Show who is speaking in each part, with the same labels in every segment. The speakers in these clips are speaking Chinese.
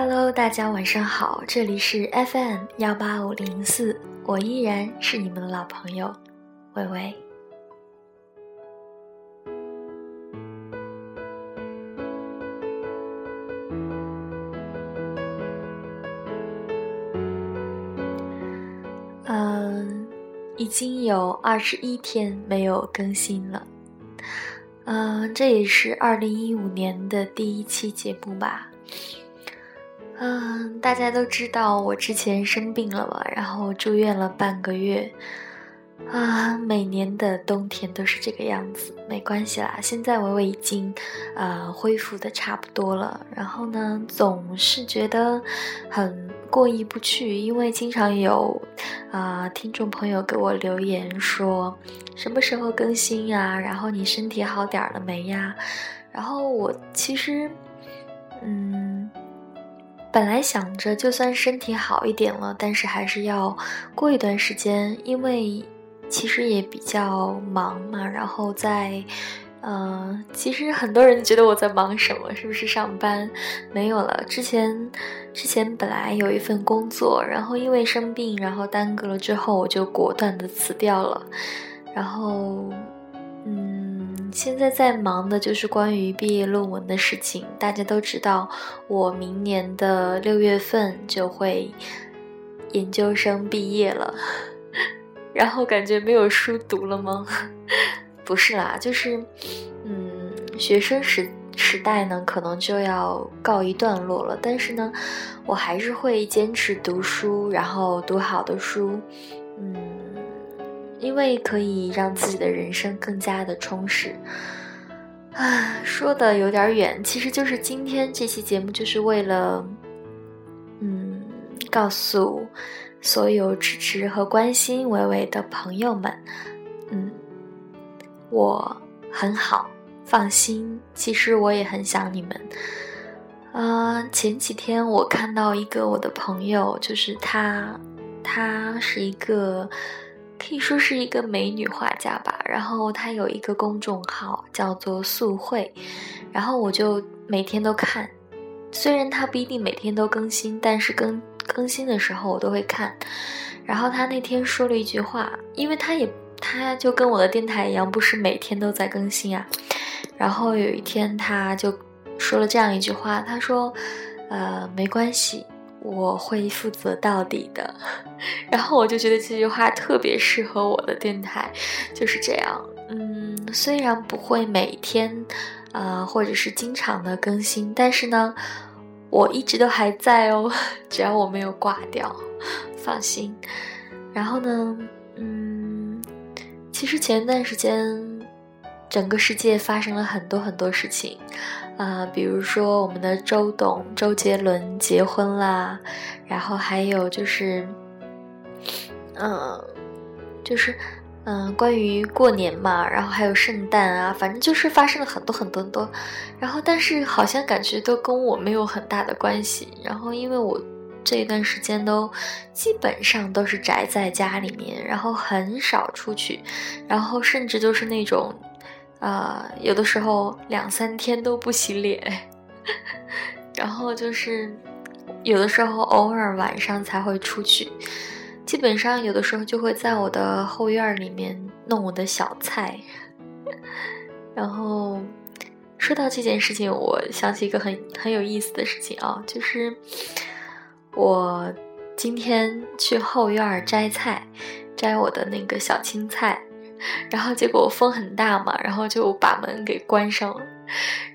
Speaker 1: Hello，大家晚上好，这里是 FM 幺八五零四，我依然是你们的老朋友，微微。嗯，已经有二十一天没有更新了。嗯，这也是二零一五年的第一期节目吧。嗯，大家都知道我之前生病了嘛，然后住院了半个月。啊，每年的冬天都是这个样子，没关系啦。现在维维已经，呃，恢复的差不多了。然后呢，总是觉得很过意不去，因为经常有，啊，听众朋友给我留言说，什么时候更新呀？然后你身体好点了没呀？然后我其实，嗯，本来想着就算身体好一点了，但是还是要过一段时间，因为。其实也比较忙嘛，然后在，呃，其实很多人觉得我在忙什么？是不是上班？没有了。之前，之前本来有一份工作，然后因为生病，然后耽搁了之后，我就果断的辞掉了。然后，嗯，现在在忙的就是关于毕业论文的事情。大家都知道，我明年的六月份就会研究生毕业了。然后感觉没有书读了吗？不是啦，就是，嗯，学生时时代呢，可能就要告一段落了。但是呢，我还是会坚持读书，然后读好的书，嗯，因为可以让自己的人生更加的充实。啊，说的有点远，其实就是今天这期节目就是为了，嗯，告诉。所有支持和关心伟伟的朋友们，嗯，我很好，放心。其实我也很想你们。啊，前几天我看到一个我的朋友，就是他，他是一个可以说是一个美女画家吧。然后她有一个公众号叫做素慧，然后我就每天都看。虽然她不一定每天都更新，但是更。更新的时候我都会看，然后他那天说了一句话，因为他也他就跟我的电台一样，不是每天都在更新啊。然后有一天他就说了这样一句话，他说：“呃，没关系，我会负责到底的。”然后我就觉得这句话特别适合我的电台，就是这样。嗯，虽然不会每天，呃，或者是经常的更新，但是呢。我一直都还在哦，只要我没有挂掉，放心。然后呢，嗯，其实前段时间，整个世界发生了很多很多事情，啊，比如说我们的周董周杰伦结婚啦，然后还有就是，嗯，就是。嗯，关于过年嘛，然后还有圣诞啊，反正就是发生了很多很多很多，然后但是好像感觉都跟我没有很大的关系。然后因为我这一段时间都基本上都是宅在家里面，然后很少出去，然后甚至就是那种，啊，有的时候两三天都不洗脸，然后就是有的时候偶尔晚上才会出去。基本上有的时候就会在我的后院里面弄我的小菜，然后说到这件事情，我想起一个很很有意思的事情啊，就是我今天去后院摘菜，摘我的那个小青菜，然后结果风很大嘛，然后就把门给关上了，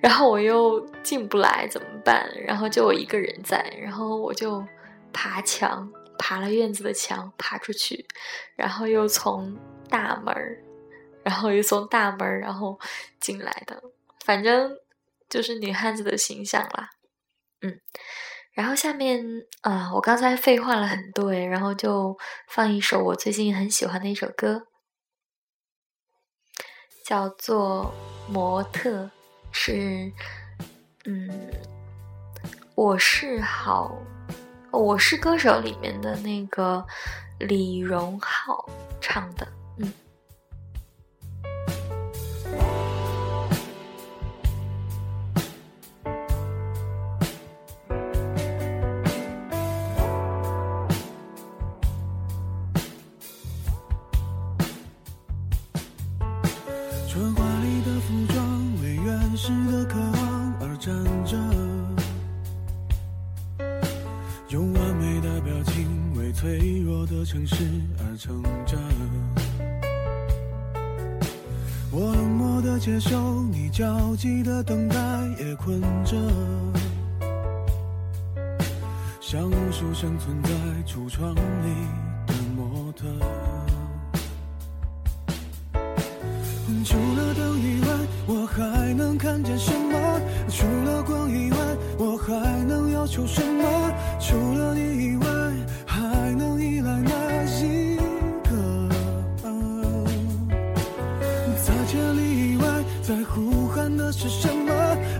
Speaker 1: 然后我又进不来怎么办？然后就我一个人在，然后我就爬墙。爬了院子的墙，爬出去，然后又从大门然后又从大门然后进来的，反正就是女汉子的形象啦。嗯，然后下面啊，我刚才废话了很多诶，然后就放一首我最近很喜欢的一首歌，叫做《模特》，是嗯，我是好。我是歌手里面的那个李荣浩唱的，
Speaker 2: 穿。华里的服装为原始的渴望而站着，用完美的表情为脆弱的城市而撑着。我冷漠的接受你焦急的等待，也困着，像无数生存在橱窗里的模特。除了灯以外，我还能看见什么？除了光以外，我还能要求什么？除了你以外，还能依赖哪一个？在千里以外，在呼喊的是什么？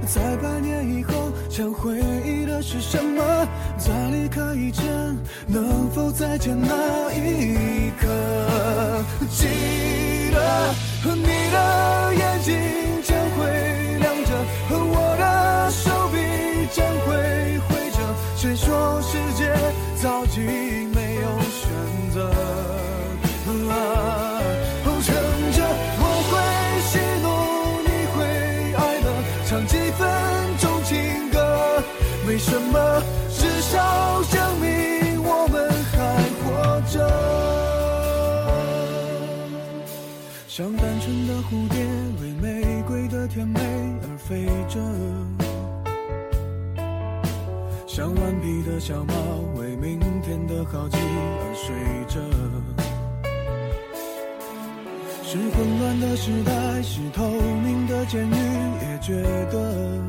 Speaker 2: 在百年以后，想回忆的是什么？在离开以前，能否再见那一刻？记得。和你蝴蝶为玫瑰的甜美而飞着，像顽皮的小猫为明天的好奇而睡着。是混乱的时代，是透明的监狱，也觉得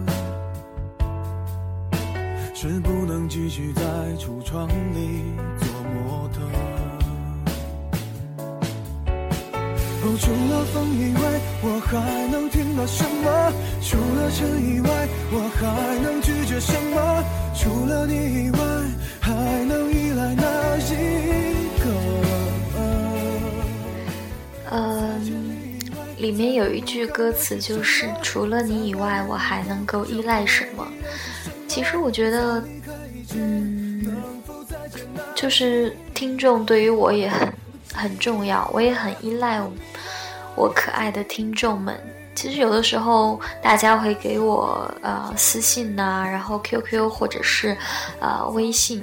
Speaker 2: 是不能继续在橱窗里除了风以外，我还能听到什么？除了尘以外，我还能拒绝什么？除了你以外，还能依赖哪一
Speaker 1: 个？嗯，里面有一句歌词就是“除了你以外，我还能够依赖什么？”其实我觉得，嗯，就是听众对于我也很很重要，我也很依赖。我可爱的听众们，其实有的时候大家会给我呃私信呐，然后 QQ 或者是呃微信，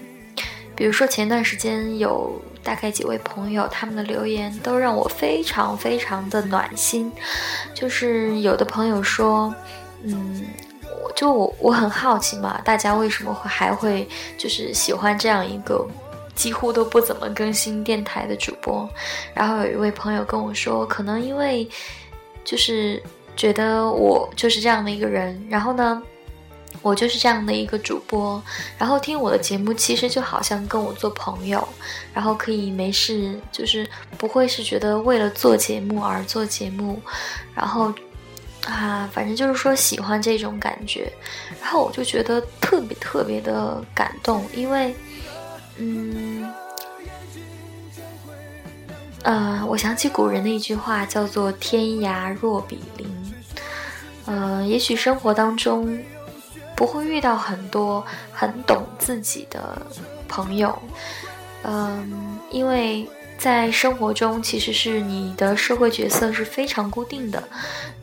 Speaker 1: 比如说前段时间有大概几位朋友，他们的留言都让我非常非常的暖心。就是有的朋友说，嗯，我就我我很好奇嘛，大家为什么会还会就是喜欢这样一个。几乎都不怎么更新电台的主播，然后有一位朋友跟我说，可能因为就是觉得我就是这样的一个人，然后呢，我就是这样的一个主播，然后听我的节目其实就好像跟我做朋友，然后可以没事，就是不会是觉得为了做节目而做节目，然后啊，反正就是说喜欢这种感觉，然后我就觉得特别特别的感动，因为。嗯，呃，我想起古人的一句话，叫做“天涯若比邻”。呃，也许生活当中不会遇到很多很懂自己的朋友，嗯，因为在生活中其实是你的社会角色是非常固定的，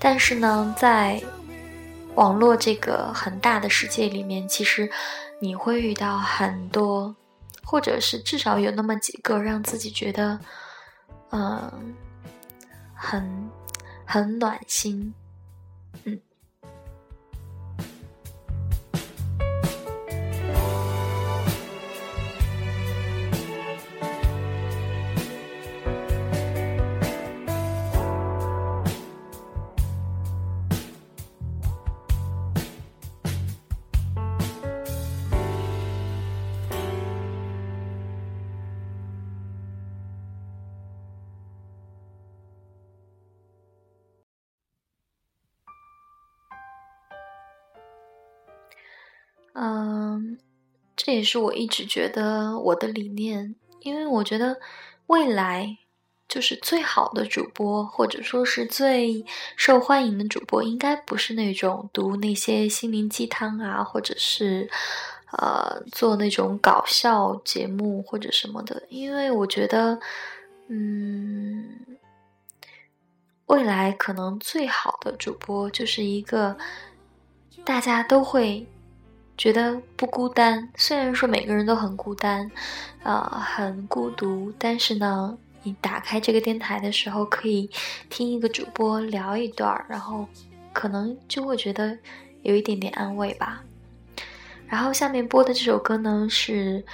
Speaker 1: 但是呢，在网络这个很大的世界里面，其实你会遇到很多。或者是至少有那么几个让自己觉得，嗯，很很暖心。嗯，嗯这也是我一直觉得我的理念，因为我觉得未来就是最好的主播，或者说是最受欢迎的主播，应该不是那种读那些心灵鸡汤啊，或者是呃做那种搞笑节目或者什么的，因为我觉得，嗯，未来可能最好的主播就是一个大家都会觉得不孤单。虽然说每个人都很孤单，呃，很孤独，但是呢，你打开这个电台的时候，可以听一个主播聊一段，然后可能就会觉得有一点点安慰吧。然后下面播的这首歌呢，是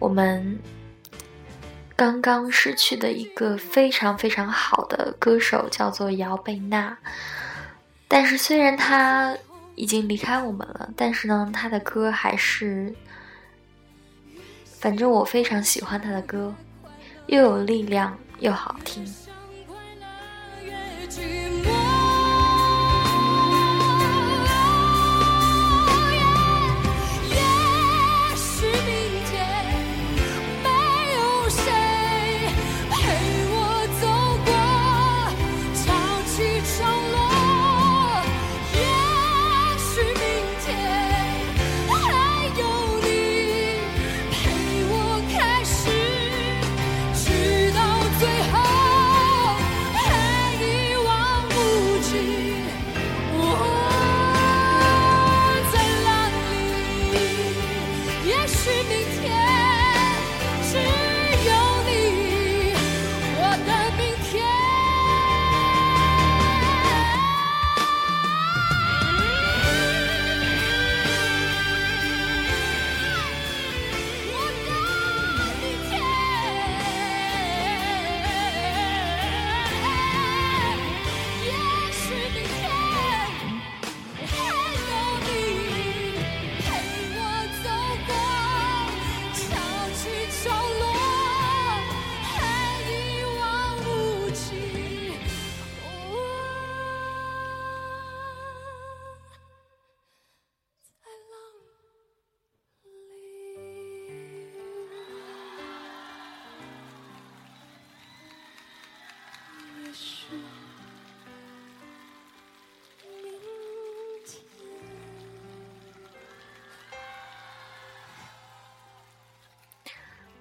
Speaker 1: 我们。刚刚失去的一个非常非常好的歌手叫做姚贝娜，但是虽然他已经离开我们了，但是呢，他的歌还是，反正我非常喜欢他的歌，又有力量又好听。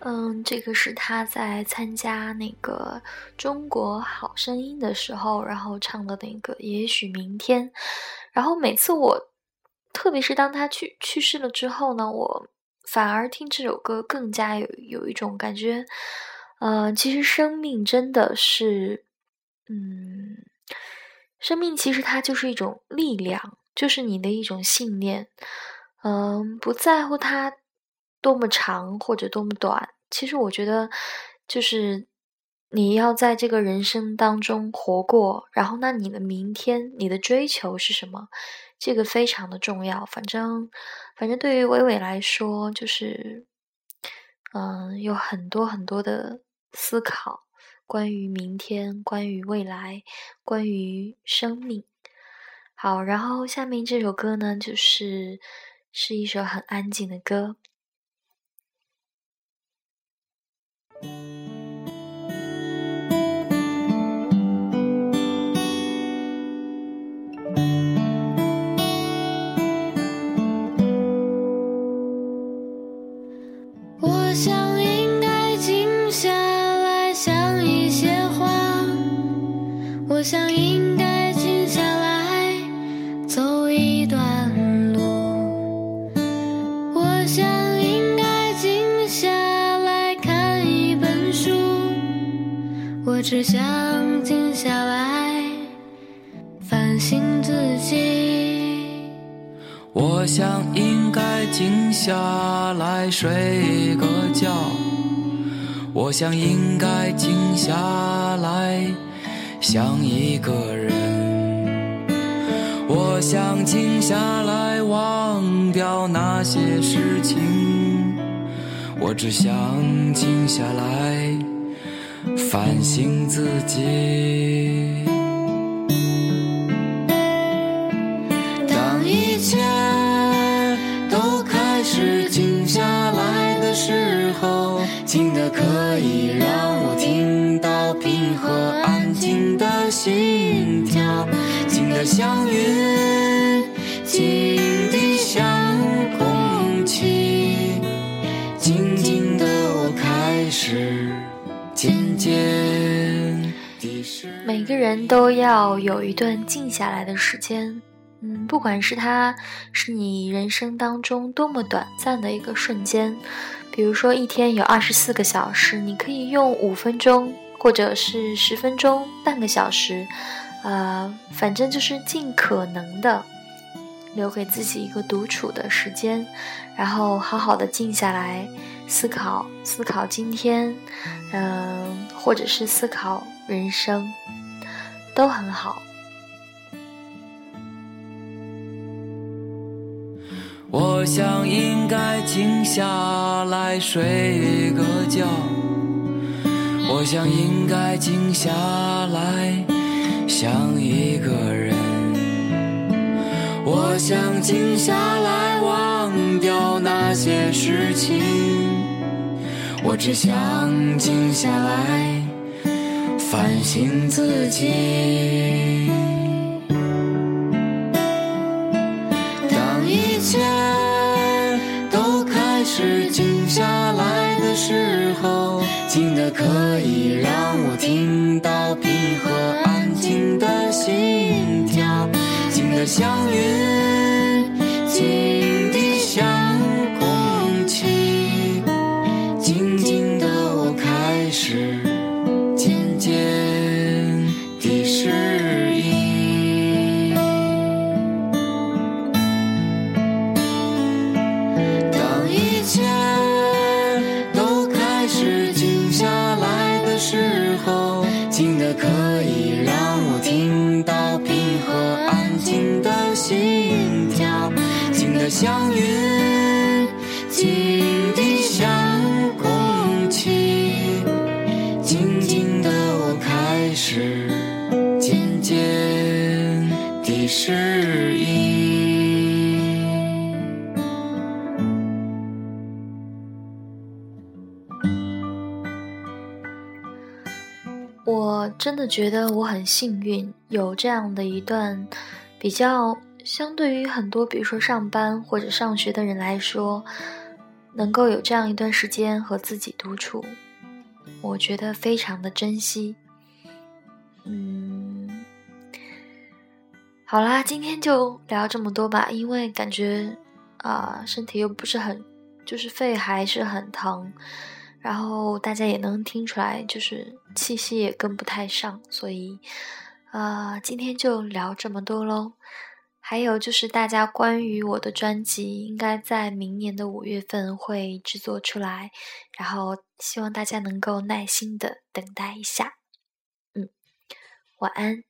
Speaker 1: 嗯，这个是他在参加那个《中国好声音》的时候，然后唱的那个《也许明天》。然后每次我，特别是当他去去世了之后呢，我反而听这首歌更加有有一种感觉。呃，其实生命真的是，嗯，生命其实它就是一种力量，就是你的一种信念。嗯，不在乎它。多么长或者多么短，其实我觉得，就是你要在这个人生当中活过，然后那你的明天，你的追求是什么？这个非常的重要。反正，反正对于伟伟来说，就是，嗯，有很多很多的思考，关于明天，关于未来，关于生命。好，然后下面这首歌呢，就是是一首很安静的歌。
Speaker 3: 我想应该静下来
Speaker 4: 睡个。觉，我想应该静下来想一个人，我想静下来忘掉那些事情，我只想静下来反省自己。
Speaker 3: 静的可以让我听到平和安静的心跳，静的像云，静的像空气，静静的我开始渐渐的失。
Speaker 1: 每个人都要有一段静下来的时间。嗯，不管是它是你人生当中多么短暂的一个瞬间，比如说一天有二十四个小时，你可以用五分钟，或者是十分钟、半个小时，呃，反正就是尽可能的留给自己一个独处的时间，然后好好的静下来思考，思考今天，嗯，或者是思考人生，都很好。
Speaker 4: 我想应该静下来睡一个觉，我想应该静下来想一个人，我想静下来忘掉那些事情，我只想静下来反省自己。下来的时候，静的可以让我听到平和安静的心跳，静的像云，
Speaker 1: 真的觉得我很幸运，有这样的一段比较相对于很多，比如说上班或者上学的人来说，能够有这样一段时间和自己独处，我觉得非常的珍惜。嗯，好啦，今天就聊这么多吧，因为感觉啊、身体又不是很，就是肺还是很疼。然后大家也能听出来，就是气息也跟不太上，所以，啊、今天就聊这么多喽。还有就是，大家关于我的专辑，应该在明年的五月份会制作出来，然后希望大家能够耐心的等待一下。嗯，晚安。